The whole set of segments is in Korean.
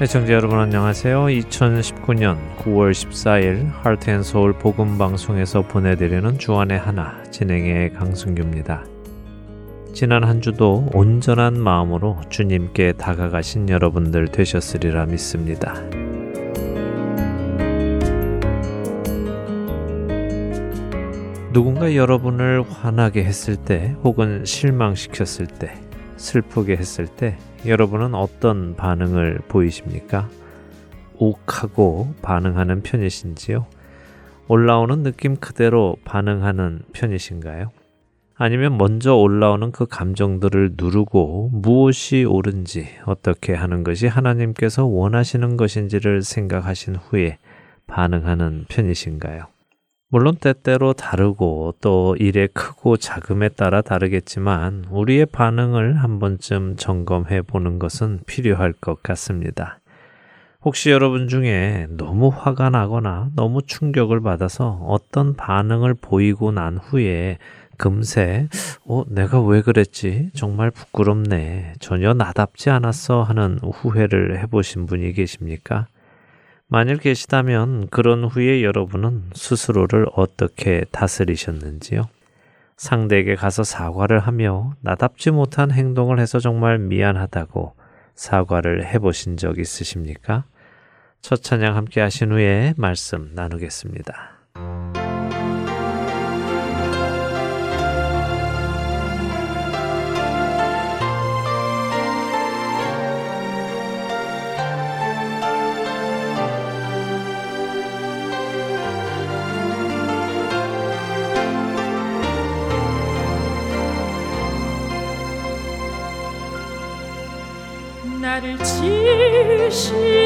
애청자 여러분 안녕하세요. 2019년 9월 14일 하트앤서울 복음방송에서 보내드리는 주안의 하나 진행의 강승규입니다. 지난 한 주도 온전한 마음으로 주님께 다가가신 여러분들 되셨으리라 믿습니다. 누군가 여러분을 화나게 했을 때 혹은 실망시켰을 때 슬프게 했을 때 여러분은 어떤 반응을 보이십니까? 욱하고 반응하는 편이신지요? 올라오는 느낌 그대로 반응하는 편이신가요? 아니면 먼저 올라오는 그 감정들을 누르고 무엇이 옳은지 어떻게 하는 것이 하나님께서 원하시는 것인지를 생각하신 후에 반응하는 편이신가요? 물론 때때로 다르고 또 일의 크고 작음에 따라 다르겠지만 우리의 반응을 한 번쯤 점검해 보는 것은 필요할 것 같습니다. 혹시 여러분 중에 너무 화가 나거나 너무 충격을 받아서 어떤 반응을 보이고 난 후에 금세, 어, 내가 왜 그랬지? 정말 부끄럽네. 전혀 나답지 않았어 하는 후회를 해보신 분이 계십니까? 만일 계시다면 그런 후에 여러분은 스스로를 어떻게 다스리셨는지요? 상대에게 가서 사과를 하며 나답지 못한 행동을 해서 정말 미안하다고 사과를 해보신 적 있으십니까? 첫 찬양 함께 하신 후에 말씀 나누겠습니다. 나를 지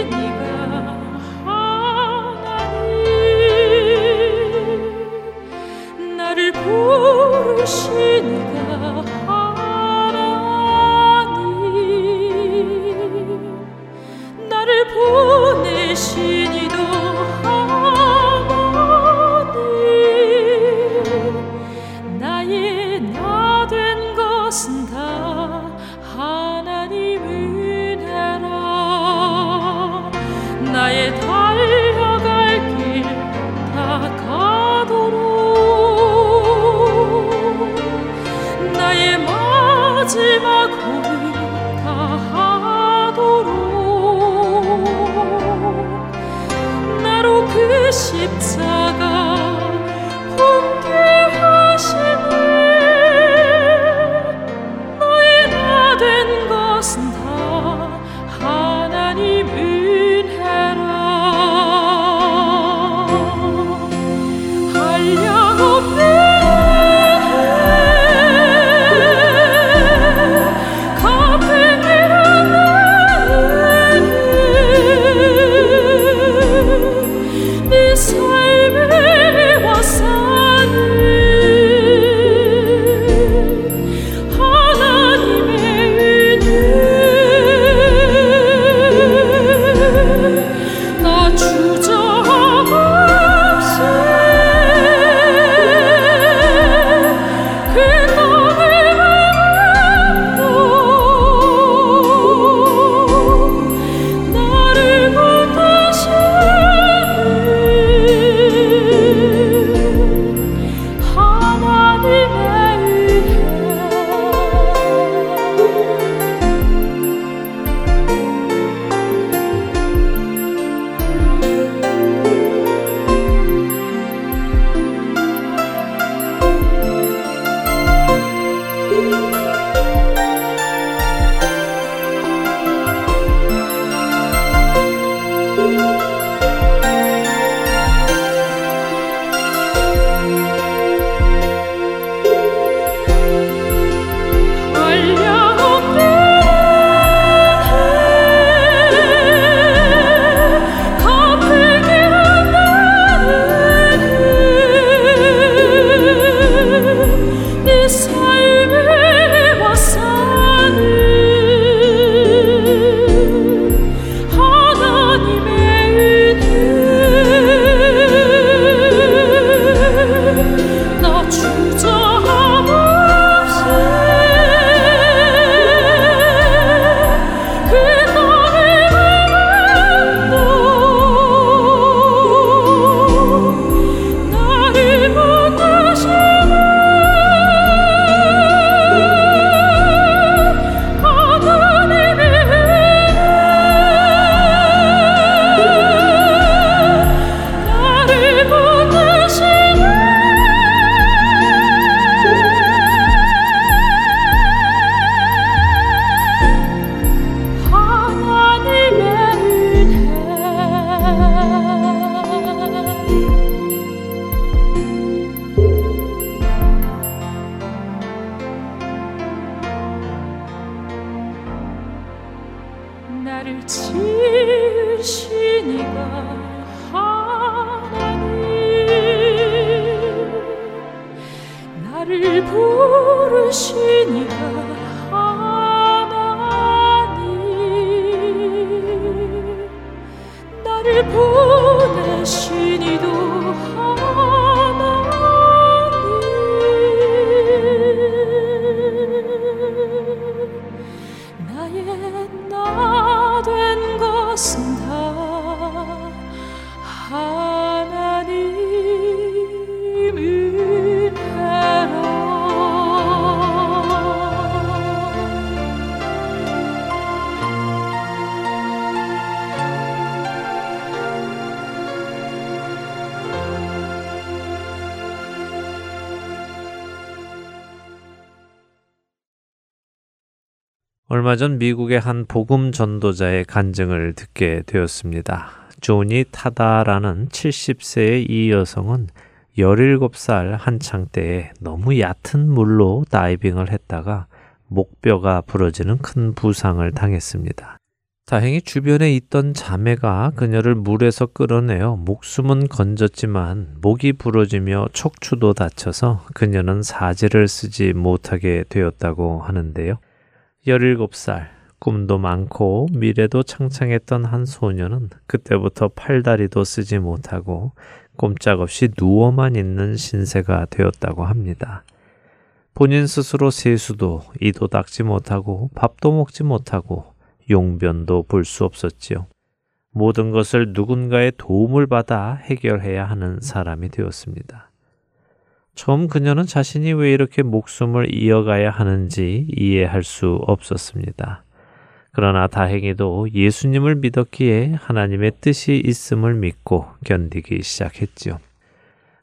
얼마 전 미국의 한 복음 전도자의 간증을 듣게 되었습니다. 조니 타다라는 70세의 이 여성은 17살 한창 때에 너무 얕은 물로 다이빙을 했다가 목뼈가 부러지는 큰 부상을 당했습니다. 다행히 주변에 있던 자매가 그녀를 물에서 끌어내어 목숨은 건졌지만 목이 부러지며 척추도 다쳐서 그녀는 사지를 쓰지 못하게 되었다고 하는데요. 17살, 꿈도 많고 미래도 창창했던 한 소녀는 그때부터 팔다리도 쓰지 못하고 꼼짝없이 누워만 있는 신세가 되었다고 합니다. 본인 스스로 세수도 이도 닦지 못하고 밥도 먹지 못하고 용변도 볼 수 없었지요. 모든 것을 누군가의 도움을 받아 해결해야 하는 사람이 되었습니다. 처음 그녀는 자신이 왜 이렇게 목숨을 이어가야 하는지 이해할 수 없었습니다. 그러나 다행히도 예수님을 믿었기에 하나님의 뜻이 있음을 믿고 견디기 시작했지요.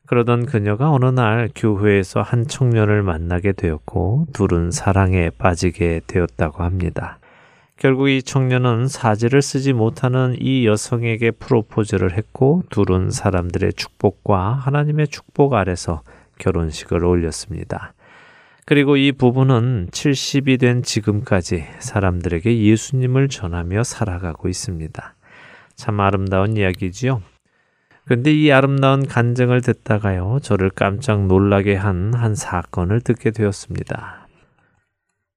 그러던 그녀가 어느 날 교회에서 한 청년을 만나게 되었고 둘은 사랑에 빠지게 되었다고 합니다. 결국 이 청년은 사지를 쓰지 못하는 이 여성에게 프로포즈를 했고 둘은 사람들의 축복과 하나님의 축복 아래서 결혼식을 올렸습니다. 그리고 이 부부는 70이 된 지금까지 사람들에게 예수님을 전하며 살아가고 있습니다. 참 아름다운 이야기지요. 근데 이 아름다운 간증을 듣다가요, 저를 깜짝 놀라게 한 한 사건을 듣게 되었습니다.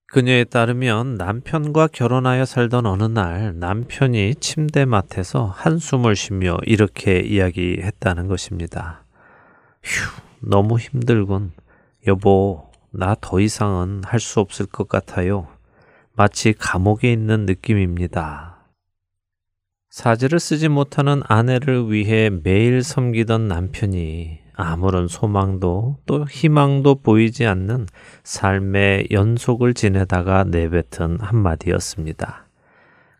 그녀에 따르면 남편과 결혼하여 살던 어느 날 남편이 침대맡에서 한숨을 쉬며 이렇게 이야기했다는 것입니다. 휴, 너무 힘들군. 여보, 나 더 이상은 할 수 없을 것 같아요. 마치 감옥에 있는 느낌입니다. 사지를 쓰지 못하는 아내를 위해 매일 섬기던 남편이 아무런 소망도 또 희망도 보이지 않는 삶의 연속을 지내다가 내뱉은 한마디였습니다.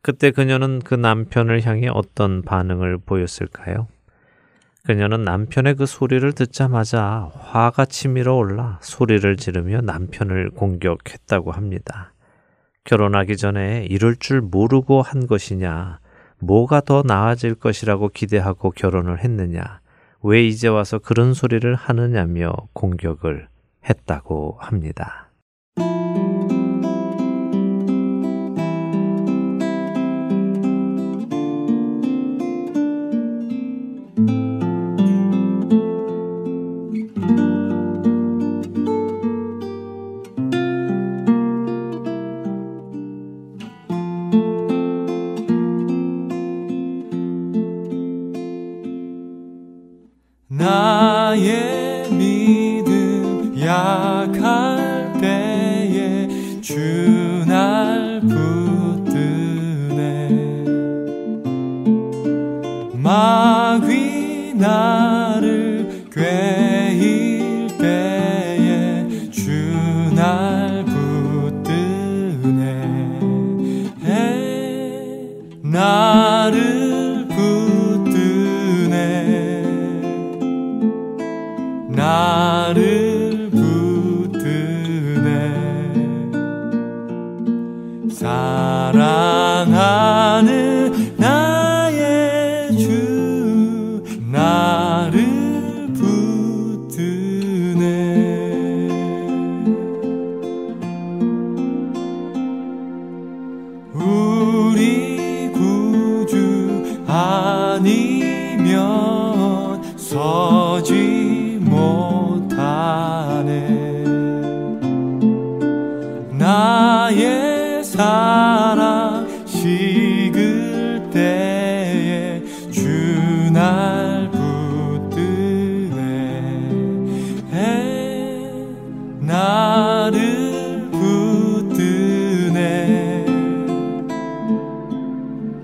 그때 그녀는 그 남편을 향해 어떤 반응을 보였을까요? 그녀는 남편의 그 소리를 듣자마자 화가 치밀어 올라 소리를 지르며 남편을 공격했다고 합니다. 결혼하기 전에 이럴 줄 모르고 한 것이냐, 뭐가 더 나아질 것이라고 기대하고 결혼을 했느냐, 왜 이제 와서 그런 소리를 하느냐며 공격을 했다고 합니다.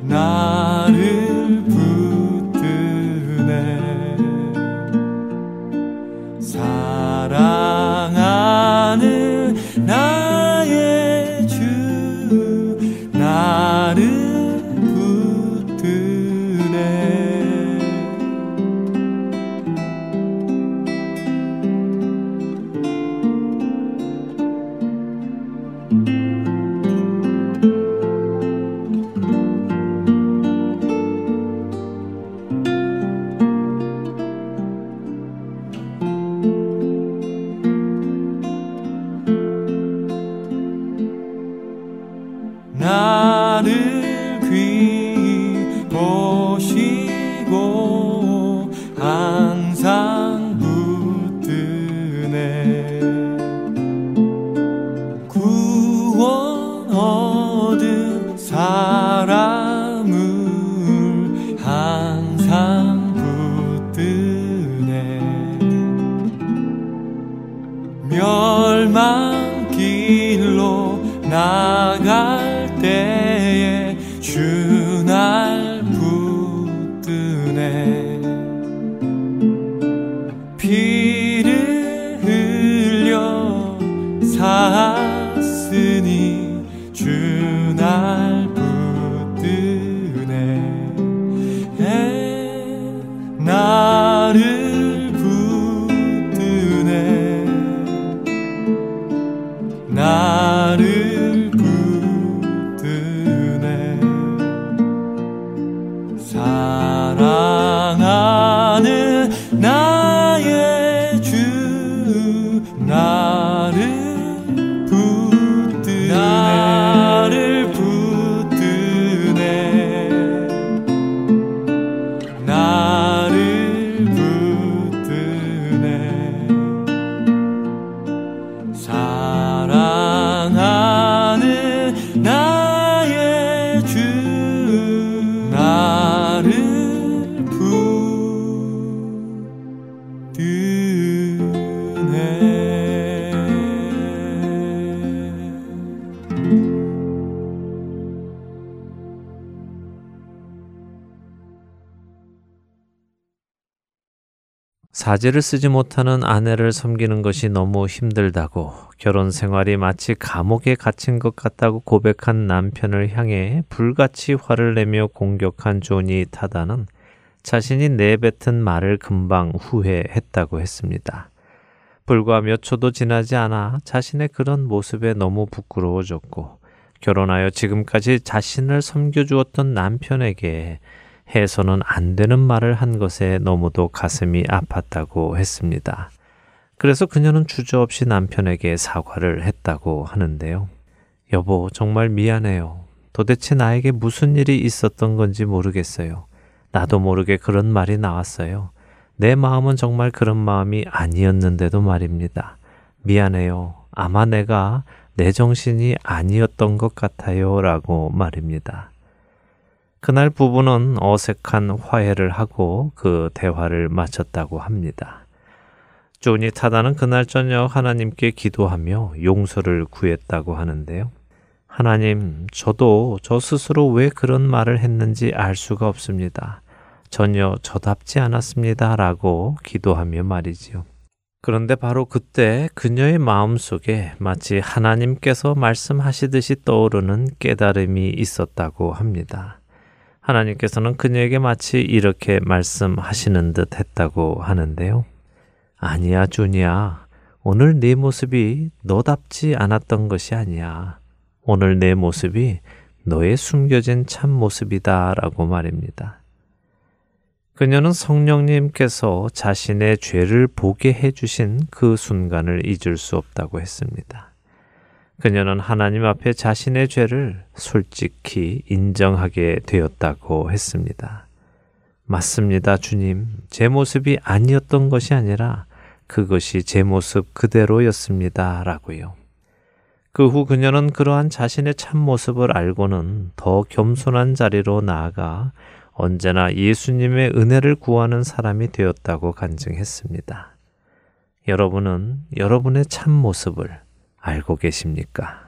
now. 나를 사제를 쓰지 못하는 아내를 섬기는 것이 너무 힘들다고 결혼 생활이 마치 감옥에 갇힌 것 같다고 고백한 남편을 향해 불같이 화를 내며 공격한 존이 타다는 자신이 내뱉은 말을 금방 후회했다고 했습니다. 불과 몇 초도 지나지 않아 자신의 그런 모습에 너무 부끄러워졌고 결혼하여 지금까지 자신을 섬겨주었던 남편에게 해서는 안 되는 말을 한 것에 너무도 가슴이 아팠다고 했습니다. 그래서 그녀는 주저없이 남편에게 사과를 했다고 하는데요. 여보, 정말 미안해요. 도대체 나에게 무슨 일이 있었던 건지 모르겠어요. 나도 모르게 그런 말이 나왔어요. 내 마음은 정말 그런 마음이 아니었는데도 말입니다. 미안해요. 아마 내가 내 정신이 아니었던 것 같아요. 라고 말입니다. 그날 부부는 어색한 화해를 하고 그 대화를 마쳤다고 합니다. 조니 타다는 그날 저녁 하나님께 기도하며 용서를 구했다고 하는데요. 하나님, 저도 저 스스로 왜 그런 말을 했는지 알 수가 없습니다. 전혀 저답지 않았습니다. 라고 기도하며 말이지요. 그런데 바로 그때 그녀의 마음 속에 마치 하나님께서 말씀하시듯이 떠오르는 깨달음이 있었다고 합니다. 하나님께서는 그녀에게 마치 이렇게 말씀하시는 듯 했다고 하는데요. 아니야, 주니야. 오늘 네 모습이 너답지 않았던 것이 아니야. 오늘 내 모습이 너의 숨겨진 참 모습이다. 라고 말입니다. 그녀는 성령님께서 자신의 죄를 보게 해주신 그 순간을 잊을 수 없다고 했습니다. 그녀는 하나님 앞에 자신의 죄를 솔직히 인정하게 되었다고 했습니다. 맞습니다, 주님. 제 모습이 아니었던 것이 아니라 그것이 제 모습 그대로였습니다. 라고요. 그 후 그녀는 그러한 자신의 참 모습을 알고는 더 겸손한 자리로 나아가 언제나 예수님의 은혜를 구하는 사람이 되었다고 간증했습니다. 여러분은 여러분의 참 모습을 알고 계십니까?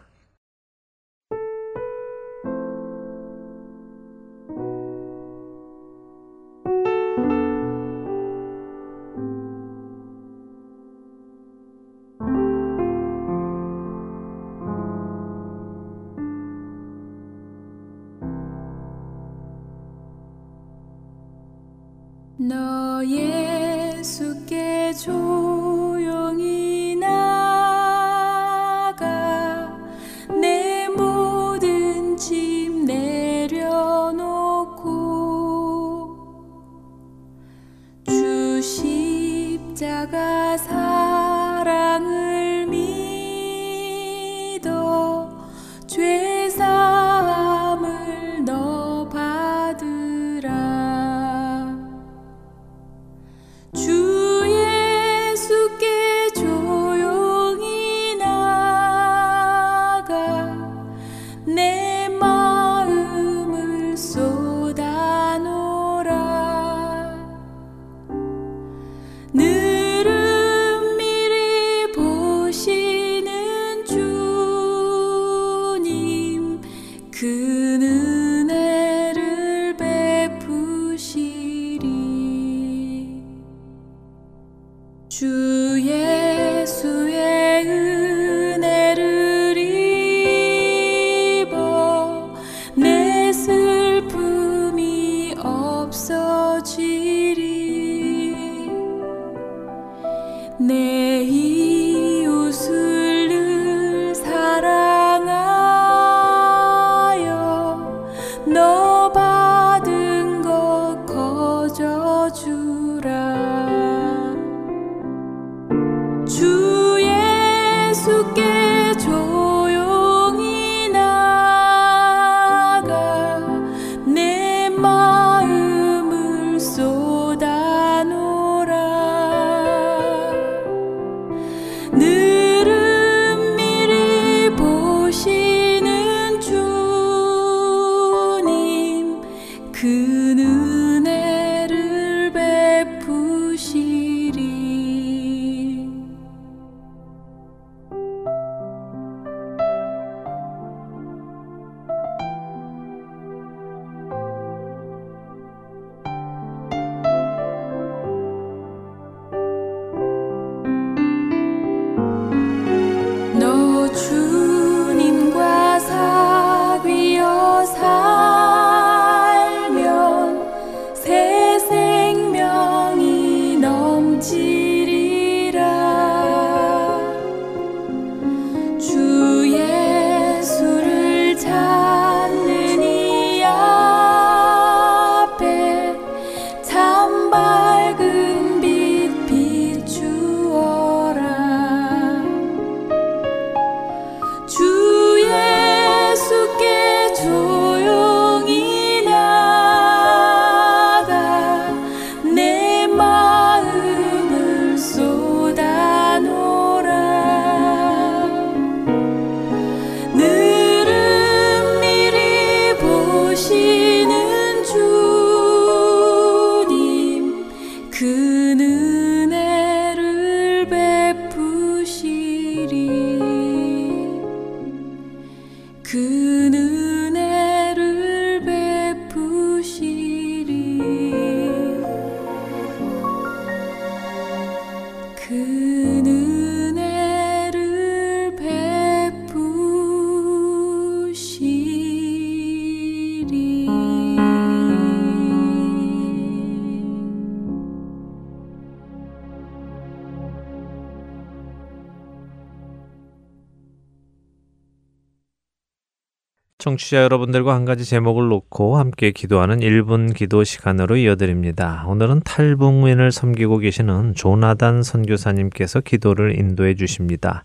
청취자 여러분들과 한 가지 제목을 놓고 함께 기도하는 1분 기도 시간으로 이어드립니다. 오늘은 탈북민을 섬기고 계시는 조나단 선교사님께서 기도를 인도해 주십니다.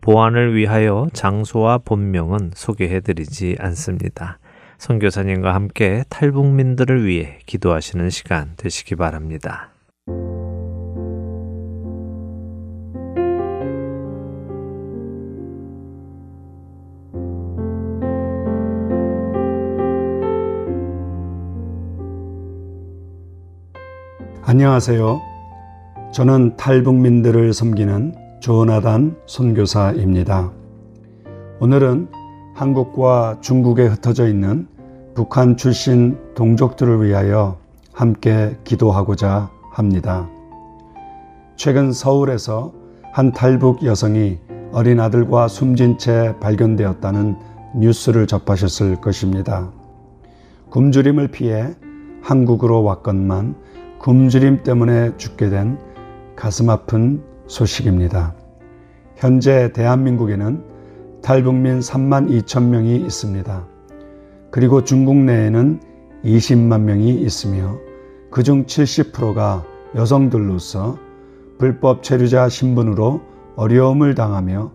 보안을 위하여 장소와 본명은 소개해 드리지 않습니다. 선교사님과 함께 탈북민들을 위해 기도하시는 시간 되시기 바랍니다. 안녕하세요. 저는 탈북민들을 섬기는 조나단 선교사입니다. 오늘은 한국과 중국에 흩어져 있는 북한 출신 동족들을 위하여 함께 기도하고자 합니다. 최근 서울에서 한 탈북 여성이 어린 아들과 숨진 채 발견되었다는 뉴스를 접하셨을 것입니다. 굶주림을 피해 한국으로 왔건만 굶주림 때문에 죽게 된 가슴 아픈 소식입니다. 현재 대한민국에는 탈북민 3만 2천 명이 있습니다. 그리고 중국 내에는 20만 명이 있으며 그중 70%가 여성들로서 불법 체류자 신분으로 어려움을 당하며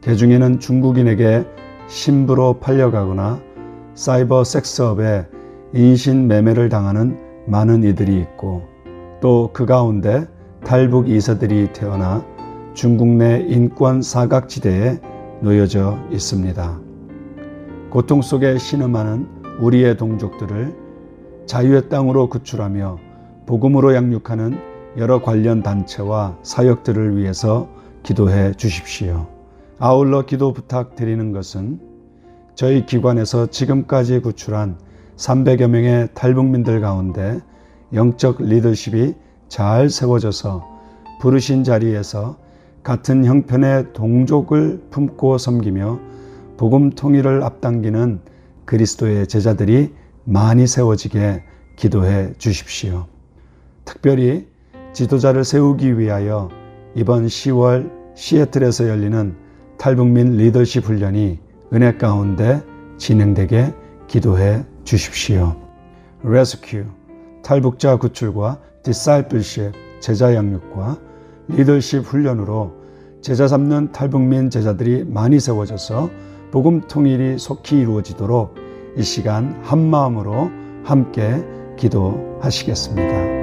개중에는 중국인에게 신부로 팔려가거나 사이버 섹스업에 인신 매매를 당하는 많은 이들이 있고 또 그 가운데 탈북 이사들이 태어나 중국 내 인권 사각지대에 놓여져 있습니다. 고통 속에 신음하는 우리의 동족들을 자유의 땅으로 구출하며 복음으로 양육하는 여러 관련 단체와 사역들을 위해서 기도해 주십시오. 아울러 기도 부탁드리는 것은 저희 기관에서 지금까지 구출한 300여 명의 탈북민들 가운데 영적 리더십이 잘 세워져서 부르신 자리에서 같은 형편의 동족을 품고 섬기며 복음 통일을 앞당기는 그리스도의 제자들이 많이 세워지게 기도해 주십시오. 특별히 지도자를 세우기 위하여 이번 10월 시애틀에서 열리는 탈북민 리더십 훈련이 은혜 가운데 진행되게 기도해 주십시오. Rescue, 탈북자 구출과 discipleship, 제자 양육과 리더십 훈련으로 제자 삼는 탈북민 제자들이 많이 세워져서 복음 통일이 속히 이루어지도록 이 시간 한 마음으로 함께 기도 하시겠습니다.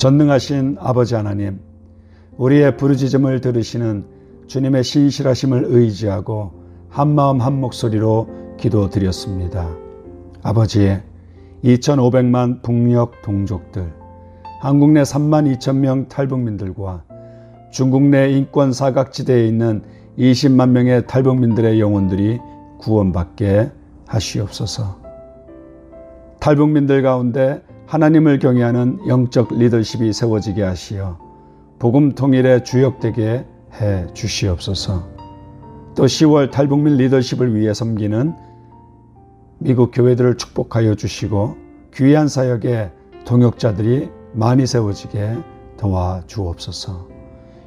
전능하신 아버지 하나님, 우리의 부르짖음을 들으시는 주님의 신실하심을 의지하고 한 마음 한 목소리로 기도드렸습니다. 아버지, 2,500만 북녘 동족들, 한국 내 3만 2천 명 탈북민들과 중국 내 인권 사각지대에 있는 20만 명의 탈북민들의 영혼들이 구원받게 하시옵소서. 탈북민들 가운데 하나님을 경외하는 영적 리더십이 세워지게 하시어 복음 통일에 주역되게 해 주시옵소서. 또 10월 탈북민 리더십을 위해 섬기는 미국 교회들을 축복하여 주시고 귀한 사역에 동역자들이 많이 세워지게 도와 주옵소서.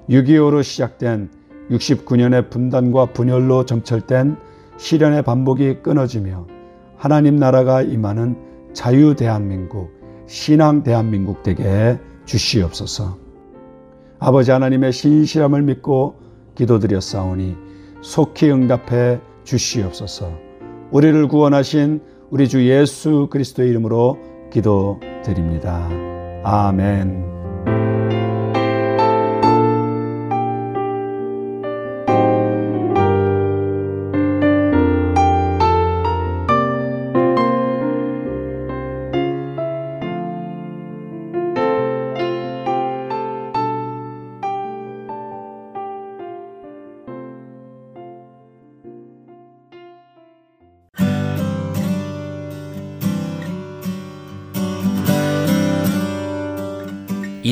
6.25로 시작된 69년의 분단과 분열로 점철된 시련의 반복이 끊어지며 하나님 나라가 임하는 자유 대한민국 신앙 대한민국 되게 주시옵소서. 아버지 하나님의 신실함을 믿고 기도드렸사오니 속히 응답해 주시옵소서. 우리를 구원하신 우리 주 예수 그리스도의 이름으로 기도드립니다. 아멘.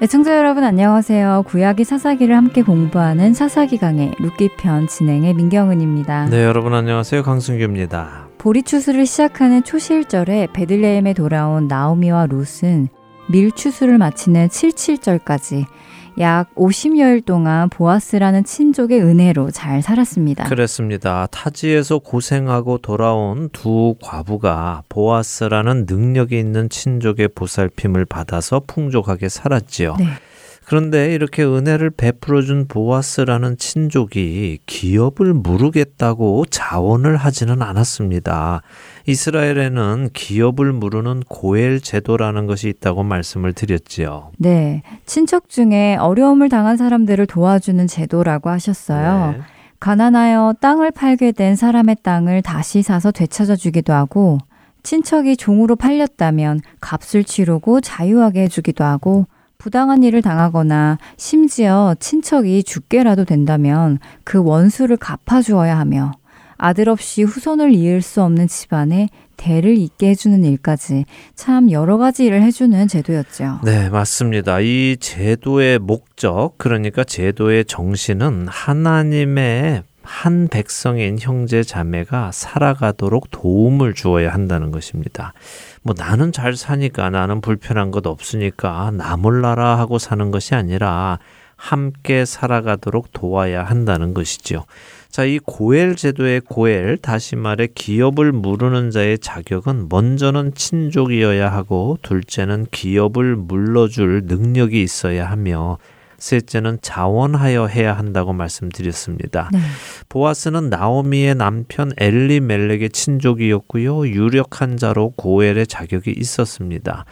애청자 네, 여러분 안녕하세요. 구약의 사사기를 함께 공부하는 사사기 강의 룻기편 진행의 민경은입니다. 네, 여러분 안녕하세요. 강승규입니다. 보리추수를 시작하는 초실절에 베들레헴에 돌아온 나오미와 룻은 밀추수를 마치는 77절까지 약 50여일 동안 보아스라는 친족의 은혜로 잘 살았습니다. 그렇습니다. 타지에서 고생하고 돌아온 두 과부가 보아스라는 능력이 있는 친족의 보살핌을 받아서 풍족하게 살았지요. 네. 그런데 이렇게 은혜를 베풀어준 보아스라는 친족이 기업을 무르겠다고 자원을 하지는 않았습니다. 이스라엘에는 기업을 무르는 고엘 제도라는 것이 있다고 말씀을 드렸지요. 네. 친척 중에 어려움을 당한 사람들을 도와주는 제도라고 하셨어요. 네. 가난하여 땅을 팔게 된 사람의 땅을 다시 사서 되찾아 주기도 하고 친척이 종으로 팔렸다면 값을 치르고 자유하게 해주기도 하고 부당한 일을 당하거나 심지어 친척이 죽게라도 된다면 그 원수를 갚아주어야 하며 아들 없이 후손을 이을 수 없는 집안에 대를 잇게 해주는 일까지 참 여러 가지 일을 해주는 제도였죠. 네, 맞습니다. 이 제도의 목적, 그러니까 제도의 정신은 하나님의 한 백성인 형제 자매가 살아가도록 도움을 주어야 한다는 것입니다. 뭐 나는 잘 사니까 나는 불편한 것 없으니까 나 몰라라 하고 사는 것이 아니라 함께 살아가도록 도와야 한다는 것이지요. 자, 이 고엘 제도의 고엘, 다시 말해 기업을 무르는 자의 자격은 먼저는 친족이어야 하고, 둘째는 기업을 물러줄 능력이 있어야 하며, 셋째는 자원하여 해야 한다고 말씀드렸습니다. 네. 보아스는 나오미의 남편 엘리 멜렉의 친족이었고요. 유력한 자로 고엘의 자격이 있었습니다.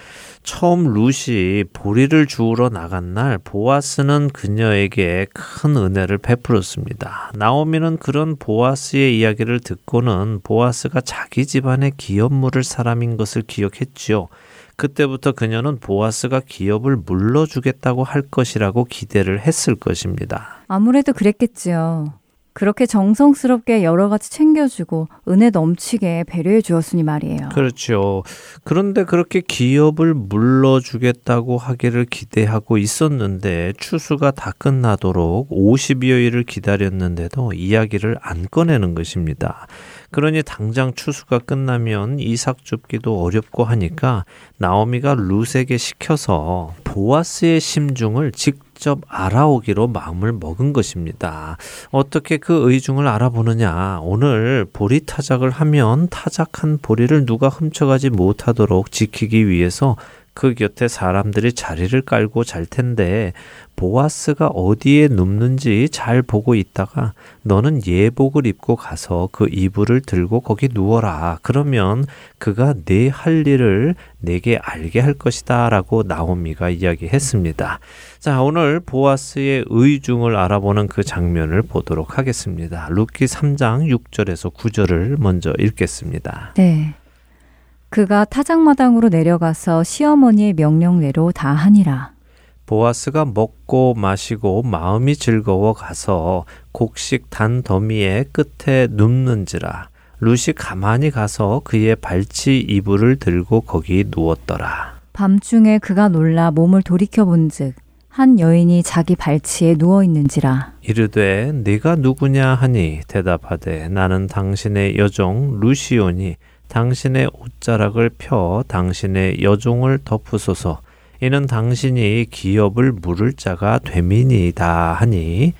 처음 룻이 보리를 주우러 나간 날 보아스는 그녀에게 큰 은혜를 베풀었습니다. 나오미는 그런 보아스의 이야기를 듣고는 보아스가 자기 집안의 기업 물을 사람인 것을 기억했지요. 그때부터 그녀는 보아스가 기업을 물러주겠다고 할 것이라고 기대를 했을 것입니다. 아무래도 그랬겠지요. 그렇게 정성스럽게 여러 가지 챙겨주고 은혜 넘치게 배려해 주었으니 말이에요. 그렇죠. 그런데 그렇게 기업을 물러주겠다고 하기를 기대하고 있었는데 추수가 다 끝나도록 50여일을 기다렸는데도 이야기를 안 꺼내는 것입니다. 그러니 당장 추수가 끝나면 이삭 줍기도 어렵고 하니까 나오미가 룻에게 시켜서 보아스의 심중을 직 접 알아오기로 마음을 먹은 것입니다. 어떻게 그 의중을 알아보느냐? 오늘 보리 타작을 하면 타작한 보리를 누가 훔쳐가지 못하도록 지키기 위해서 그 곁에 사람들이 자리를 깔고 잘 텐데 보아스가 어디에 눕는지 잘 보고 있다가 너는 예복을 입고 가서 그 이불을 들고 거기 누워라. 그러면 그가 네 할 일을 네게 알게 할 것이다. 라고 나오미가 이야기했습니다. 자, 오늘 보아스의 의중을 알아보는 그 장면을 보도록 하겠습니다. 룻기 3장 6절에서 9절을 먼저 읽겠습니다. 네. 그가 타작마당으로 내려가서 시어머니의 명령대로 다 하니라. 보아스가 먹고 마시고 마음이 즐거워 가서 곡식 단 더미의 끝에 눕는지라 룻이 가만히 가서 그의 발치 이불을 들고 거기 누웠더라. 밤중에 그가 놀라 몸을 돌이켜 본즉 한 여인이 자기 발치에 누워 있는지라. 이르되 네가 누구냐 하니 대답하되 나는 당신의 여종 루시오니 당신의 옷자락을 펴 당신의 여종을 덮으소서 이는 당신이 기업을 물을 자가 됨이니이다 하니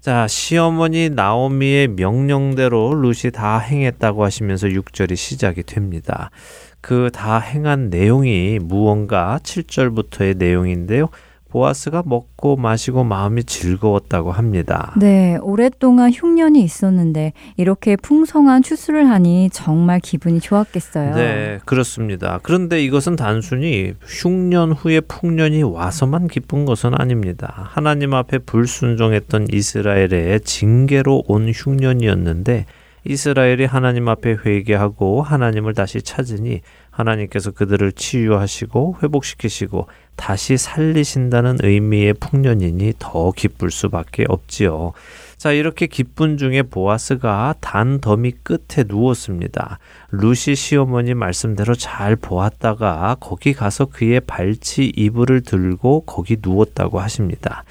자 시어머니 나오미의 명령대로 룻이 다 행했다고 하시면서 6절이 시작이 됩니다. 그 다 행한 내용이 무언가 7절부터의 내용인데요. 보아스가 먹고 마시고 마음이 즐거웠다고 합니다. 네, 오랫동안 흉년이 있었는데 이렇게 풍성한 추수를 하니 정말 기분이 좋았겠어요. 네, 그렇습니다. 그런데 이것은 단순히 흉년 후에 풍년이 와서만 기쁜 것은 아닙니다. 하나님 앞에 불순종했던 이스라엘의 징계로 온 흉년이었는데 이스라엘이 하나님 앞에 회개하고 하나님을 다시 찾으니 하나님께서 그들을 치유하시고 회복시키시고 다시 살리신다는 의미의 풍년이니 더 기쁠 수밖에 없지요. 자, 이렇게 기쁜 중에 보아스가 단 더미 끝에 누웠습니다. 루시 시어머니 말씀대로 잘 보았다가 거기 가서 그의 발치 이불을 들고 거기 누웠다고 하십니다.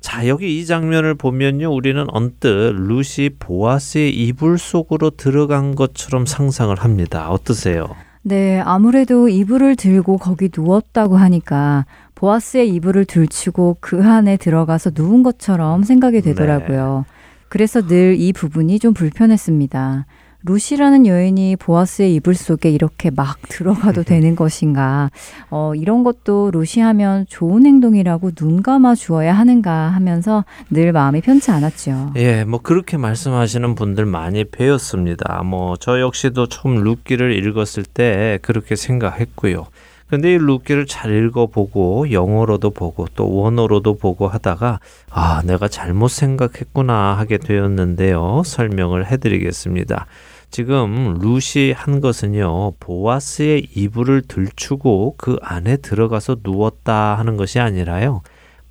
자, 여기 이 장면을 보면요, 우리는 언뜻 루시 보아스의 이불 속으로 들어간 것처럼 상상을 합니다. 어떠세요? 네, 아무래도 이불을 들고 거기 누웠다고 하니까 보아스의 이불을 들치고 그 안에 들어가서 누운 것처럼 생각이 되더라고요. 그래서 늘 이 부분이 좀 불편했습니다. 루시라는 여인이 보아스의 이불 속에 이렇게 막 들어가도 되는 것인가? 어, 이런 것도 루시하면 좋은 행동이라고 눈 감아 주어야 하는가 하면서 늘 마음이 편치 않았죠. 예, 뭐 그렇게 말씀하시는 분들 많이 배웠습니다. 뭐 저 역시도 처음 룻기를 읽었을 때 그렇게 생각했고요. 근데 이 룻기를 잘 읽어보고 영어로도 보고 또 원어로도 보고 하다가 아 내가 잘못 생각했구나 하게 되었는데요. 설명을 해드리겠습니다. 지금 루시 한 것은요 보아스의 이불을 들추고 그 안에 들어가서 누웠다 하는 것이 아니라요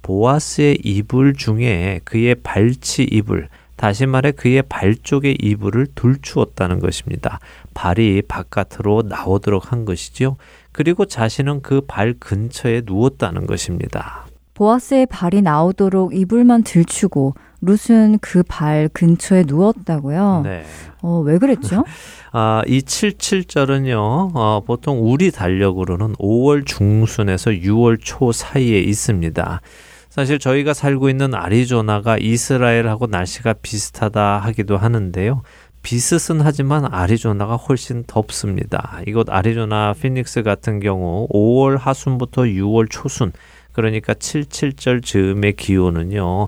보아스의 이불 중에 그의 발치 이불 다시 말해 그의 발 쪽의 이불을 들추었다는 것입니다. 발이 바깥으로 나오도록 한 것이죠. 그리고 자신은 그 발 근처에 누웠다는 것입니다. 보아스의 발이 나오도록 이불만 들추고 룻은 그발 근처에 누웠다고요. 네. 어, 왜 그랬죠? 아, 이 77절은요, 어, 보통 우리 달력으로는 5월 중순에서 6월 초 사이에 있습니다. 사실 저희가 살고 있는 아리조나가 이스라엘하고 날씨가 비슷하다 하기도 하는데요. 비슷은 하지만 아리조나가 훨씬 덥습니다. 이곳 아리조나 피닉스 같은 경우 5월 하순부터 6월 초순 그러니까 77절 즈음의 기온은요.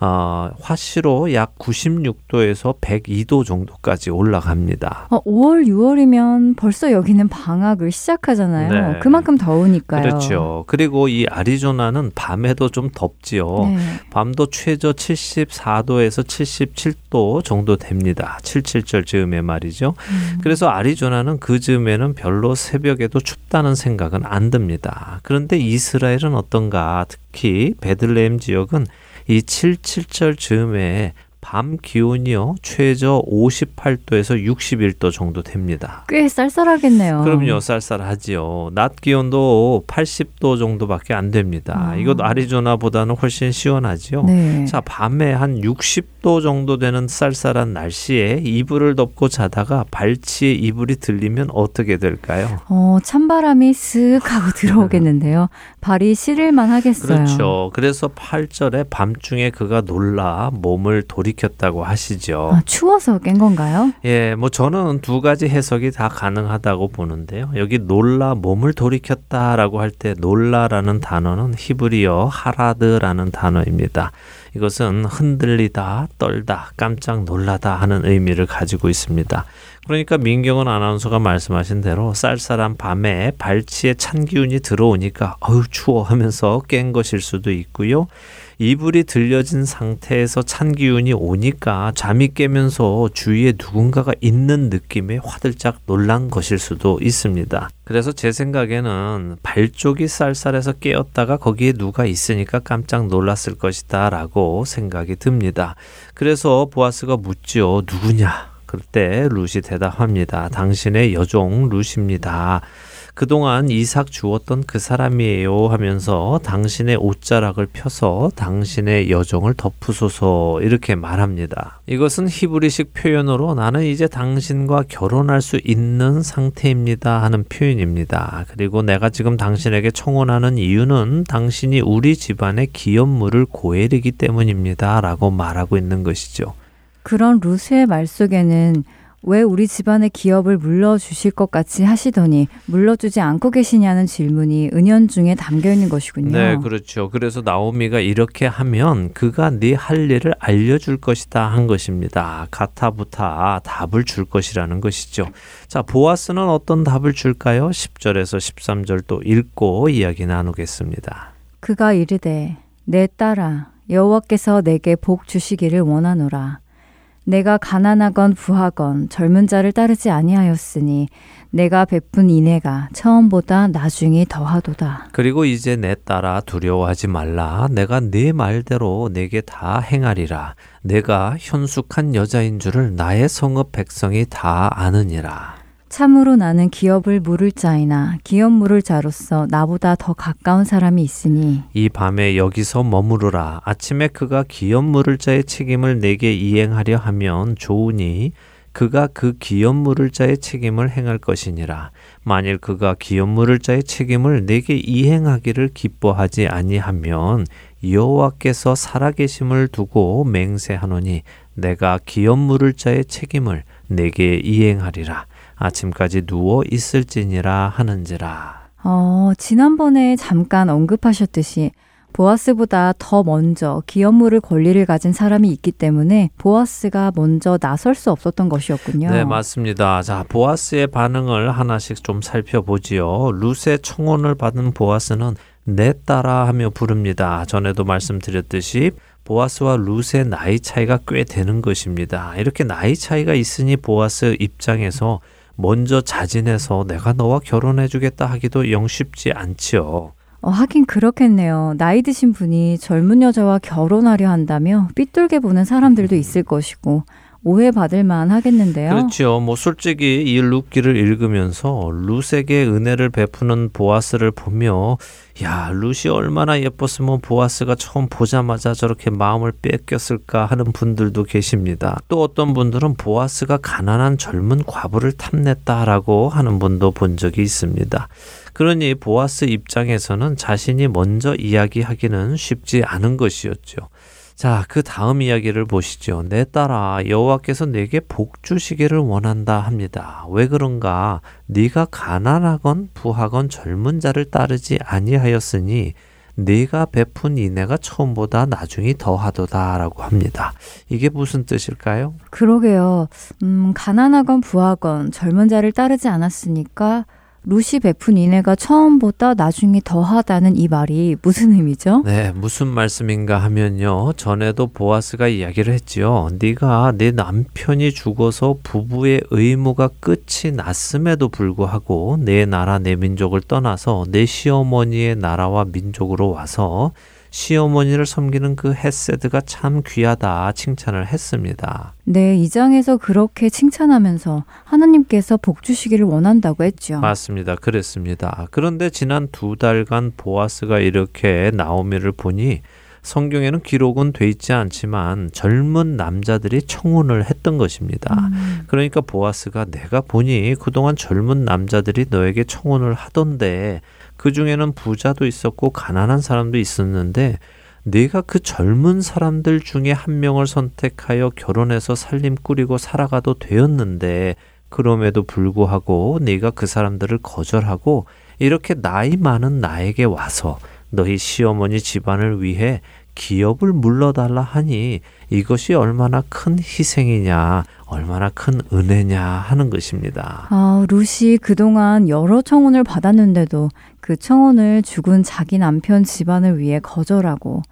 어, 화씨로 약 96도에서 102도 정도까지 올라갑니다. 어, 5월, 6월이면 벌써 여기는 방학을 시작하잖아요. 네. 그만큼 더우니까요. 그렇죠. 그리고 이 아리조나는 밤에도 좀 덥지요. 네. 밤도 최저 74도에서 77도 정도 됩니다. 77절 즈음에 말이죠. 음. 그래서 아리조나는 그 즈음에는 별로 새벽에도 춥다는 생각은 안 듭니다. 그런데 이스라엘은 어떤가? 특히 베들레헴 지역은 이 77절 즈음에 밤 기온이요 최저 58도에서 61도 정도 됩니다. 꽤 쌀쌀하겠네요. 그럼요, 쌀쌀하지요. 낮 기온도 80도 정도밖에 안 됩니다. 아. 이것 아리조나보다는 훨씬 시원하지요. 네. 자, 밤에 한 60도 정도 되는 쌀쌀한 날씨에 이불을 덮고 자다가 발치에 이불이 들리면 어떻게 될까요? 어, 찬바람이 쓱 하고 들어오겠는데요. 발이 시릴만 하겠어요. 그렇죠. 그래서 8절에 밤중에 그가 놀라 몸을 돌이 켰다고 하시죠. 아, 추워서 깬 건가요? 예, 뭐 저는 두 가지 해석이 다 가능하다고 보는데요. 여기 놀라 몸을 돌이켰다라고 할 때 놀라라는 단어는 히브리어 하라드라는 단어입니다. 이것은 흔들리다, 떨다, 깜짝 놀라다 하는 의미를 가지고 있습니다. 그러니까 민경은 아나운서가 말씀하신 대로 쌀쌀한 밤에 발치에 찬 기운이 들어오니까 어휴 추워 하면서 깬 것일 수도 있고요. 이불이 들려진 상태에서 찬 기운이 오니까 잠이 깨면서 주위에 누군가가 있는 느낌에 화들짝 놀란 것일 수도 있습니다. 그래서 제 생각에는 발 쪽이 쌀쌀해서 깨었다가 거기에 누가 있으니까 깜짝 놀랐을 것이다 라고 생각이 듭니다. 그래서 보아스가 묻죠. 누구냐? 그때 룻이 대답합니다. 당신의 여종 룻입니다. 그동안 이삭 주었던 그 사람이에요 하면서 당신의 옷자락을 펴서 당신의 여정을 덮으소서 이렇게 말합니다. 이것은 히브리식 표현으로 나는 이제 당신과 결혼할 수 있는 상태입니다 하는 표현입니다. 그리고 내가 지금 당신에게 청혼하는 이유는 당신이 우리 집안의 기업물을 고해리기 때문입니다 라고 말하고 있는 것이죠. 그런 루스의 말 속에는 왜 우리 집안의 기업을 물러주실 것 같이 하시더니 물러주지 않고 계시냐는 질문이 은연중에 담겨 있는 것이군요. 네, 그렇죠. 그래서 나오미가 이렇게 하면 그가 네 할 일을 알려줄 것이다 한 것입니다. 가타부타 답을 줄 것이라는 것이죠. 자, 보아스는 어떤 답을 줄까요? 10절에서 13절 또 읽고 이야기 나누겠습니다. 그가 이르되 내 딸아 여호와께서 내게 복 주시기를 원하노라. 내가 가난하건 부하건 젊은 자를 따르지 아니하였으니 내가 베푼 인애가 처음보다 나중이 더하도다. 그리고 이제 내 딸아 두려워하지 말라. 내가 네 말대로 내게 다 행하리라. 내가 현숙한 여자인 줄을 나의 성읍 백성이 다 아느니라. 참으로 나는 기업을 물을 자이나 기업 물을 자로서 나보다 더 가까운 사람이 있으니 이 밤에 여기서 머무르라. 아침에 그가 기업 물을 자의 책임을 내게 이행하려 하면 좋으니 그가 그 기업 물을 자의 책임을 행할 것이니라. 만일 그가 기업 물을 자의 책임을 내게 이행하기를 기뻐하지 아니하면 여호와께서 살아계심을 두고 맹세하노니 내가 기업 물을 자의 책임을 내게 이행하리라. 아침까지 누워 있을지니라 하는지라. 어, 지난번에 잠깐 언급하셨듯이 보아스보다 더 먼저 기업물을 권리를 가진 사람이 있기 때문에 보아스가 먼저 나설 수 없었던 것이었군요. 네, 맞습니다. 자, 보아스의 반응을 하나씩 좀 살펴보지요. 룻의 청혼을 받은 보아스는 내 따라 하며 부릅니다. 전에도 말씀드렸듯이 보아스와 룻의 나이 차이가 꽤 되는 것입니다. 이렇게 나이 차이가 있으니 보아스 입장에서 먼저 자진해서 내가 너와 결혼해 주겠다 하기도 영 쉽지 않지요. 어, 하긴 그렇겠네요. 나이 드신 분이 젊은 여자와 결혼하려 한다며 삐뚤게 보는 사람들도 있을 것이고 오해받을 만 하겠는데요. 그렇죠. 뭐 솔직히 이 룻기를 읽으면서 룻에게 은혜를 베푸는 보아스를 보며 야, 룻이 얼마나 예뻤으면 보아스가 처음 보자마자 저렇게 마음을 뺏겼을까 하는 분들도 계십니다. 또 어떤 분들은 보아스가 가난한 젊은 과부를 탐냈다라고 하는 분도 본 적이 있습니다. 그러니 보아스 입장에서는 자신이 먼저 이야기하기는 쉽지 않은 것이었죠. 자, 그 다음 이야기를 보시죠. 내 딸아, 여호와께서 내게 복 주시기를 원한다 합니다. 왜 그런가? 네가 가난하건 부하건 젊은 자를 따르지 아니하였으니 네가 베푼 인애가 처음보다 나중이 더하도다라고 합니다. 이게 무슨 뜻일까요? 그러게요. 음, 가난하건 부하건 젊은 자를 따르지 않았으니까 루시 베푼 인애가 처음보다 나중에 더하다는 이 말이 무슨 의미죠? 네, 무슨 말씀인가 하면요. 전에도 보아스가 이야기를 했지요. 네가 내 남편이 죽어서 부부의 의무가 끝이 났음에도 불구하고 내 나라 내 민족을 떠나서 내 시어머니의 나라와 민족으로 와서 시어머니를 섬기는 그 헤세드가 참 귀하다 칭찬을 했습니다. 네, 이 장에서 그렇게 칭찬하면서 하나님께서 복 주시기를 원한다고 했죠. 맞습니다. 그랬습니다. 그런데 지난 두 달간 보아스가 이렇게 나오미를 보니 성경에는 기록은 돼 있지 않지만 젊은 남자들이 청혼을 했던 것입니다. 음. 그러니까 보아스가 내가 보니 그동안 젊은 남자들이 너에게 청혼을 하던데 그 중에는 부자도 있었고 가난한 사람도 있었는데 내가 그 젊은 사람들 중에 한 명을 선택하여 결혼해서 살림 꾸리고 살아가도 되었는데 그럼에도 불구하고 네가 그 사람들을 거절하고 이렇게 나이 많은 나에게 와서 너희 시어머니 집안을 위해 기업을 물러달라 하니 이것이 얼마나 큰 희생이냐, 얼마나 큰 은혜냐 하는 것입니다. 아, 루시 그동안 여러 청혼을 받았는데도 그 청혼을 죽은 자기 남편 집안을 위해 거절하고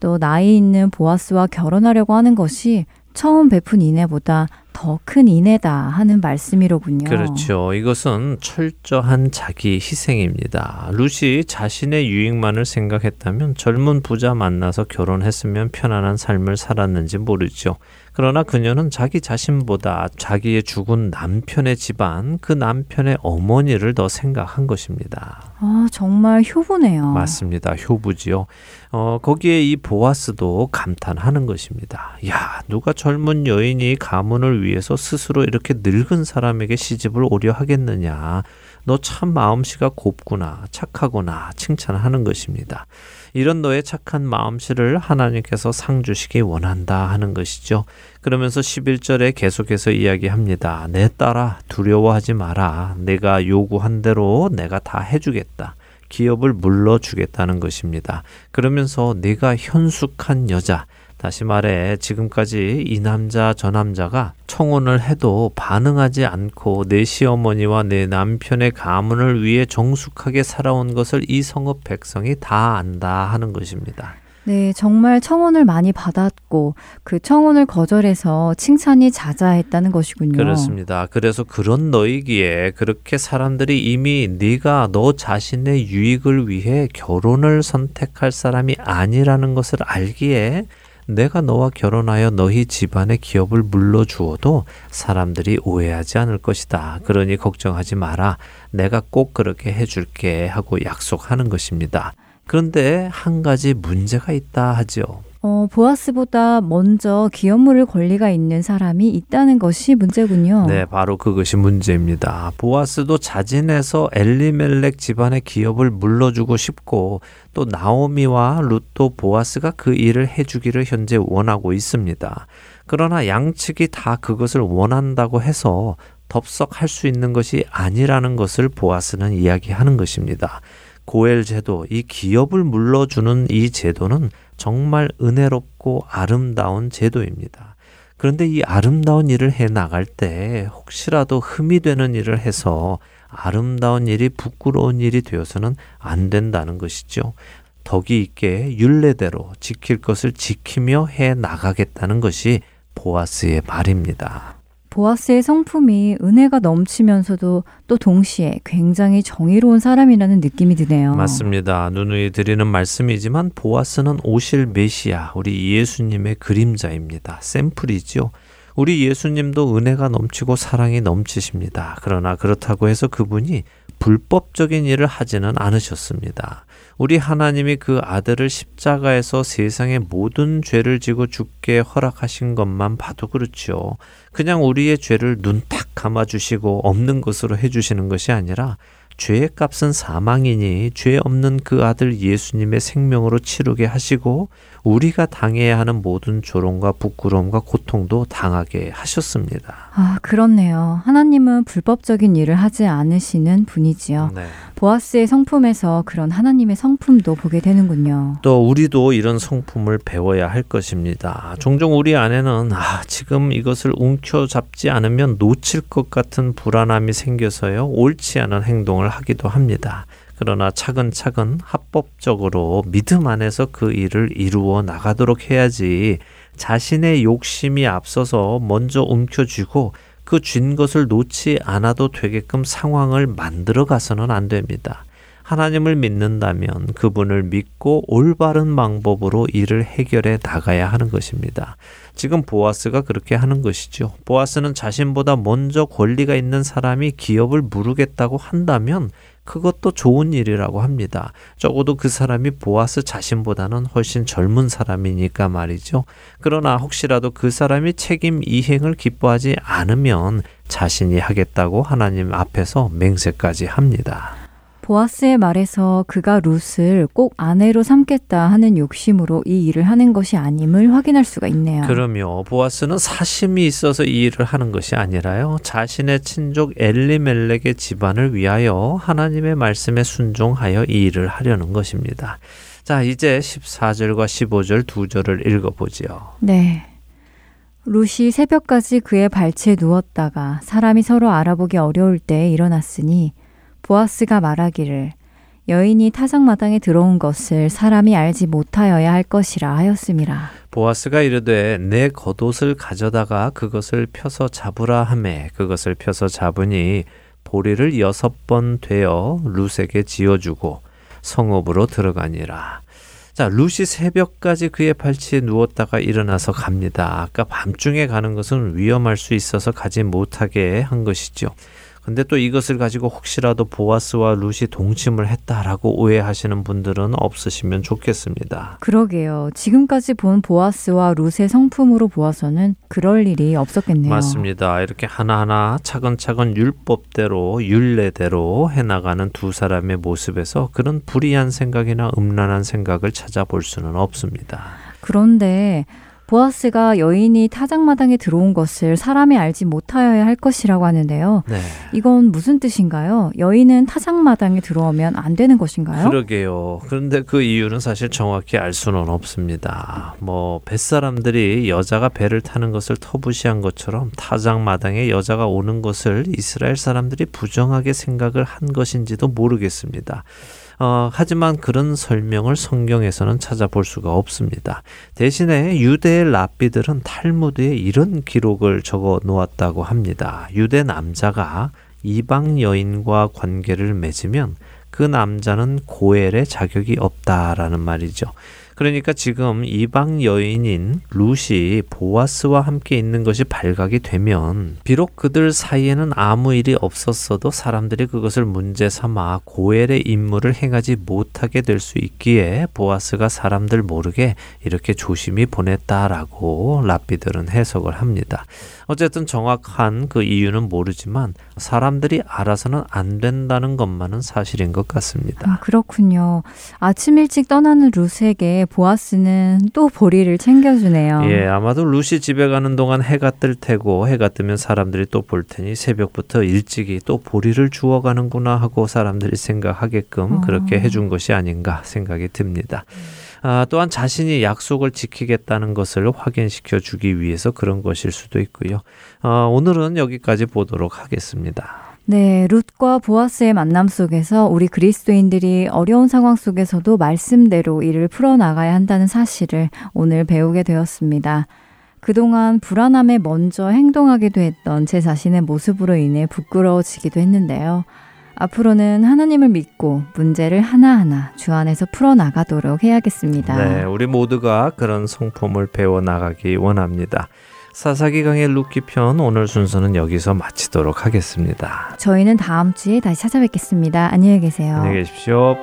또 나이 있는 보아스와 결혼하려고 하는 것이 처음 베푼 인애보다 더 큰 인애다 하는 말씀이로군요. 그렇죠. 이것은 철저한 자기 희생입니다. 루시 자신의 유익만을 생각했다면 젊은 부자 만나서 결혼했으면 편안한 삶을 살았는지 모르죠. 그러나 그녀는 자기 자신보다 자기의 죽은 남편의 집안, 그 남편의 어머니를 더 생각한 것입니다. 아, 정말 효부네요. 맞습니다. 효부지요. 어, 거기에 이 보아스도 감탄하는 것입니다. 야, 누가 젊은 여인이 가문을 위해서 스스로 이렇게 늙은 사람에게 시집을 오려 하겠느냐. 너 참 마음씨가 곱구나, 착하구나 칭찬하는 것입니다. 이런 너의 착한 마음씨를 하나님께서 상 주시기 원한다 하는 것이죠. 그러면서 11절에 계속해서 이야기합니다. 내 딸아 두려워하지 마라. 내가 요구한 대로 내가 다 해주겠다. 기업을 물러주겠다는 것입니다. 그러면서 내가 현숙한 여자, 다시 말해 지금까지 이 남자 저 남자가 청혼을 해도 반응하지 않고 내 시어머니와 내 남편의 가문을 위해 정숙하게 살아온 것을 이 성읍 백성이 다 안다 하는 것입니다. 네, 정말 청혼을 많이 받았고 그 청혼을 거절해서 칭찬이 자자했다는 것이군요. 그렇습니다. 그래서 그런 너이기에 그렇게 사람들이 이미 네가 너 자신의 유익을 위해 결혼을 선택할 사람이 아니라는 것을 알기에 내가 너와 결혼하여 너희 집안의 기업을 물러주어도 사람들이 오해하지 않을 것이다. 그러니 걱정하지 마라. 내가 꼭 그렇게 해줄게 하고 약속하는 것입니다. 그런데 한 가지 문제가 있다 하죠. 어, 보아스보다 먼저 기업 물을 권리가 있는 사람이 있다는 것이 문제군요. 네, 바로 그것이 문제입니다. 보아스도 자진해서 엘리멜렉 집안의 기업을 물러주고 싶고 또 나오미와 룻도 보아스가 그 일을 해주기를 현재 원하고 있습니다. 그러나 양측이 다 그것을 원한다고 해서 덥석할 수 있는 것이 아니라는 것을 보아스는 이야기하는 것입니다. 고엘 제도, 이 기업을 물러주는 이 제도는 정말 은혜롭고 아름다운 제도입니다. 그런데 이 아름다운 일을 해 나갈 때 혹시라도 흠이 되는 일을 해서 아름다운 일이 부끄러운 일이 되어서는 안 된다는 것이죠. 덕이 있게 윤례대로 지킬 것을 지키며 해 나가겠다는 것이 보아스의 말입니다. 보아스의 성품이 은혜가 넘치면서도 또 동시에 굉장히 정의로운 사람이라는 느낌이 드네요. 맞습니다. 누누이 드리는 말씀이지만 보아스는 오실 메시아, 우리 예수님의 그림자입니다. 샘플이죠. 우리 예수님도 은혜가 넘치고 사랑이 넘치십니다. 그러나 그렇다고 해서 그분이 불법적인 일을 하지는 않으셨습니다. 우리 하나님이 그 아들을 십자가에서 세상의 모든 죄를 지고 죽게 허락하신 것만 봐도 그렇죠. 그냥 우리의 죄를 눈탁 감아 주시고 없는 것으로 해 주시는 것이 아니라 죄의 값은 사망이니 죄 없는 그 아들 예수님의 생명으로 치르게 하시고 우리가 당해야 하는 모든 조롱과 부끄러움과 고통도 당하게 하셨습니다. 아, 그렇네요. 하나님은 불법적인 일을 하지 않으시는 분이지요. 네. 보아스의 성품에서 그런 하나님의 성품도 보게 되는군요. 또 우리도 이런 성품을 배워야 할 것입니다. 종종 우리 안에는 아, 지금 이것을 움켜잡지 않으면 놓칠 것 같은 불안함이 생겨서요. 옳지 않은 행동을 하기도 합니다. 그러나 차근차근 합법적으로 믿음 안에서 그 일을 이루어 나가도록 해야지 자신의 욕심이 앞서서 먼저 움켜쥐고 그 쥔 것을 놓지 않아도 되게끔 상황을 만들어 가서는 안 됩니다. 하나님을 믿는다면 그분을 믿고 올바른 방법으로 일을 해결해 나가야 하는 것입니다. 지금 보아스가 그렇게 하는 것이죠. 보아스는 자신보다 먼저 권리가 있는 사람이 기업을 무르겠다고 한다면 그것도 좋은 일이라고 합니다. 적어도 그 사람이 보아스 자신보다는 훨씬 젊은 사람이니까 말이죠. 그러나 혹시라도 그 사람이 책임 이행을 기뻐하지 않으면 자신이 하겠다고 하나님 앞에서 맹세까지 합니다. 보아스의 말에서 그가 룻을 꼭 아내로 삼겠다 하는 욕심으로 이 일을 하는 것이 아님을 확인할 수가 있네요. 그럼요. 보아스는 사심이 있어서 이 일을 하는 것이 아니라요. 자신의 친족 엘리멜렉의 집안을 위하여 하나님의 말씀에 순종하여 이 일을 하려는 것입니다. 자, 이제 14절과 15절 두 절을 읽어보지요. 네. 룻이 새벽까지 그의 발치에 누웠다가 사람이 서로 알아보기 어려울 때 일어났으니 보아스가 말하기를 여인이 타작마당에 들어온 것을 사람이 알지 못하여야 할 것이라 하였음이라. 보아스가 이르되 내 겉옷을 가져다가 그것을 펴서 잡으라 하매 그것을 펴서 잡으니 보리를 여섯 번 되어 룻에게 지어주고 성읍으로 들어가니라. 자, 룻이 새벽까지 그의 발치에 누웠다가 일어나서 갑니다. 아까 밤중에 가는 것은 위험할 수 있어서 가지 못하게 한 것이죠. 근데 또 이것을 가지고 혹시라도 보아스와 룻이 동침을 했다라고 오해하시는 분들은 없으시면 좋겠습니다. 그러게요. 지금까지 본 보아스와 룻의 성품으로 보아서는 그럴 일이 없었겠네요. 맞습니다. 이렇게 하나하나 차근차근 율법대로 율례대로 해나가는 두 사람의 모습에서 그런 불이한 생각이나 음란한 생각을 찾아볼 수는 없습니다. 그런데 보아스가 여인이 타작마당에 들어온 것을 사람이 알지 못하여야 할 것이라고 하는데요. 네. 이건 무슨 뜻인가요? 여인은 타작마당에 들어오면 안 되는 것인가요? 그러게요. 그런데 그 이유는 사실 정확히 알 수는 없습니다. 뭐 뱃사람들이 여자가 배를 타는 것을 터부시한 것처럼 타작마당에 여자가 오는 것을 이스라엘 사람들이 부정하게 생각을 한 것인지도 모르겠습니다. 어, 하지만 그런 설명을 성경에서는 찾아볼 수가 없습니다. 대신에 유대의 랍비들은 탈무드에 이런 기록을 적어 놓았다고 합니다. 유대 남자가 이방 여인과 관계를 맺으면 그 남자는 고엘의 자격이 없다라는 말이죠. 그러니까 지금 이방 여인인 루시 보아스와 함께 있는 것이 발각이 되면 비록 그들 사이에는 아무 일이 없었어도 사람들이 그것을 문제 삼아 고엘의 임무를 행하지 못하게 될 수 있기에 보아스가 사람들 모르게 이렇게 조심히 보냈다라고 랍비들은 해석을 합니다. 어쨌든 정확한 그 이유는 모르지만 사람들이 알아서는 안 된다는 것만은 사실인 것 같습니다. 아, 그렇군요. 아침 일찍 떠나는 룻에게 보아스는 또 보리를 챙겨주네요. 예, 아마도 루시 집에 가는 동안 해가 뜰 테고 해가 뜨면 사람들이 또 볼 테니 새벽부터 일찍이 또 보리를 주워 가는구나 하고 사람들이 생각하게끔 어. 그렇게 해준 것이 아닌가 생각이 듭니다. 아, 또한 자신이 약속을 지키겠다는 것을 확인시켜 주기 위해서 그런 것일 수도 있고요. 아, 오늘은 여기까지 보도록 하겠습니다. 네, 룻과 보아스의 만남 속에서 우리 그리스도인들이 어려운 상황 속에서도 말씀대로 일을 풀어나가야 한다는 사실을 오늘 배우게 되었습니다. 그동안 불안함에 먼저 행동하기도 했던 제 자신의 모습으로 인해 부끄러워지기도 했는데요. 앞으로는 하나님을 믿고 문제를 하나하나 주 안에서 풀어나가도록 해야겠습니다. 네, 우리 모두가 그런 성품을 배워 나가기 원합니다. 사사기 강의 루키 편 오늘 순서는 여기서 마치도록 하겠습니다. 저희는 다음 주에 다시 찾아뵙겠습니다. 안녕히 계세요. 안녕히 계십시오.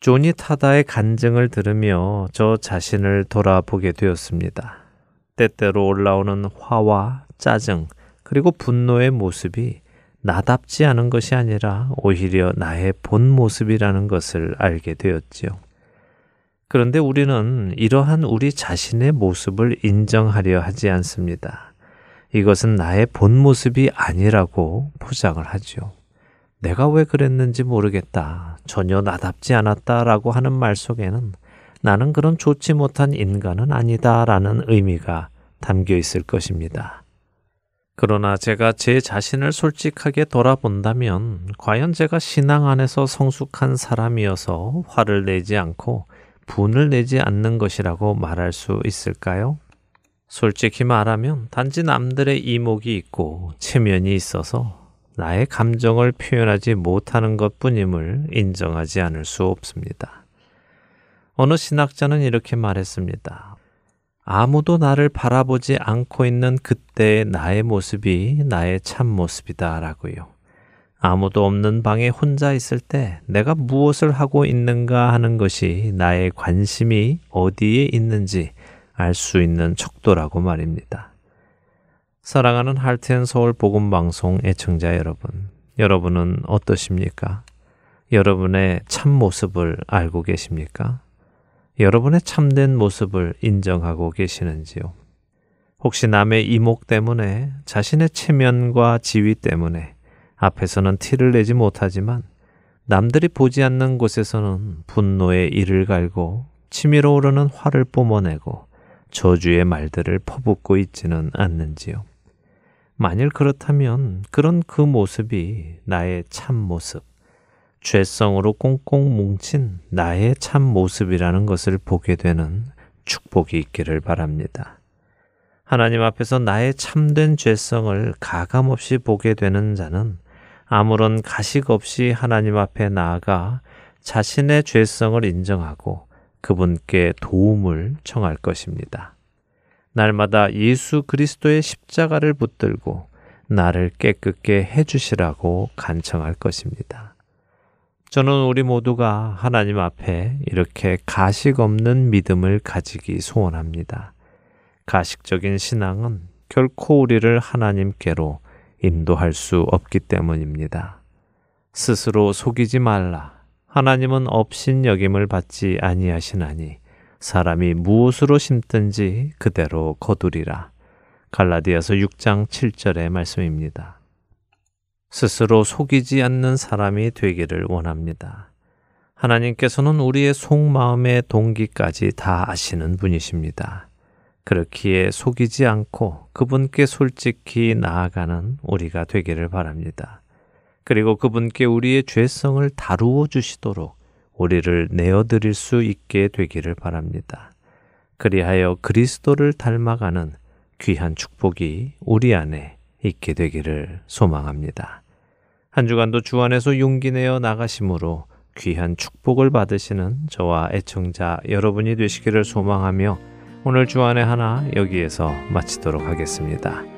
조니 타다의 간증을 들으며 저 자신을 돌아보게 되었습니다. 때때로 올라오는 화와 짜증, 그리고 분노의 모습이 나답지 않은 것이 아니라 오히려 나의 본 모습이라는 것을 알게 되었지요. 그런데 우리는 이러한 우리 자신의 모습을 인정하려 하지 않습니다. 이것은 나의 본 모습이 아니라고 포장을 하죠. 내가 왜 그랬는지 모르겠다. 전혀 나답지 않았다라고 하는 말 속에는 나는 그런 좋지 못한 인간은 아니다라는 의미가 담겨 있을 것입니다. 그러나 제가 제 자신을 솔직하게 돌아본다면 과연 제가 신앙 안에서 성숙한 사람이어서 화를 내지 않고 분을 내지 않는 것이라고 말할 수 있을까요? 솔직히 말하면 단지 남들의 이목이 있고 체면이 있어서 나의 감정을 표현하지 못하는 것 뿐임을 인정하지 않을 수 없습니다. 어느 신학자는 이렇게 말했습니다. 아무도 나를 바라보지 않고 있는 그때의 나의 모습이 나의 참 모습이다 라고요. 아무도 없는 방에 혼자 있을 때 내가 무엇을 하고 있는가 하는 것이 나의 관심이 어디에 있는지 알 수 있는 척도라고 말입니다. 사랑하는 할텐 서울 복음 방송 애청자 여러분, 여러분은 어떠십니까? 여러분의 참 모습을 알고 계십니까? 여러분의 참된 모습을 인정하고 계시는지요? 혹시 남의 이목 때문에 자신의 체면과 지위 때문에 앞에서는 티를 내지 못하지만 남들이 보지 않는 곳에서는 분노의 이를 갈고 치밀어 오르는 화를 뿜어내고 저주의 말들을 퍼붓고 있지는 않는지요. 만일 그렇다면 그런 그 모습이 나의 참 모습, 죄성으로 꽁꽁 뭉친 나의 참 모습이라는 것을 보게 되는 축복이 있기를 바랍니다. 하나님 앞에서 나의 참된 죄성을 가감없이 보게 되는 자는 아무런 가식 없이 하나님 앞에 나아가 자신의 죄성을 인정하고 그분께 도움을 청할 것입니다. 날마다 예수 그리스도의 십자가를 붙들고 나를 깨끗게 해주시라고 간청할 것입니다. 저는 우리 모두가 하나님 앞에 이렇게 가식 없는 믿음을 가지기 소원합니다. 가식적인 신앙은 결코 우리를 하나님께로 인도할 수 없기 때문입니다. 스스로 속이지 말라. 하나님은 업신 여김을 받지 아니하시나니 사람이 무엇으로 심든지 그대로 거두리라. 갈라디아서 6장 7절의 말씀입니다. 스스로 속이지 않는 사람이 되기를 원합니다. 하나님께서는 우리의 속마음의 동기까지 다 아시는 분이십니다. 그렇기에 속이지 않고 그분께 솔직히 나아가는 우리가 되기를 바랍니다. 그리고 그분께 우리의 죄성을 다루어 주시도록 우리를 내어드릴 수 있게 되기를 바랍니다. 그리하여 그리스도를 닮아가는 귀한 축복이 우리 안에 있게 되기를 소망합니다. 한 주간도 주 안에서 용기 내어 나가심으로 귀한 축복을 받으시는 저와 애청자 여러분이 되시기를 소망하며 오늘 주안의 하나 여기에서 마치도록 하겠습니다.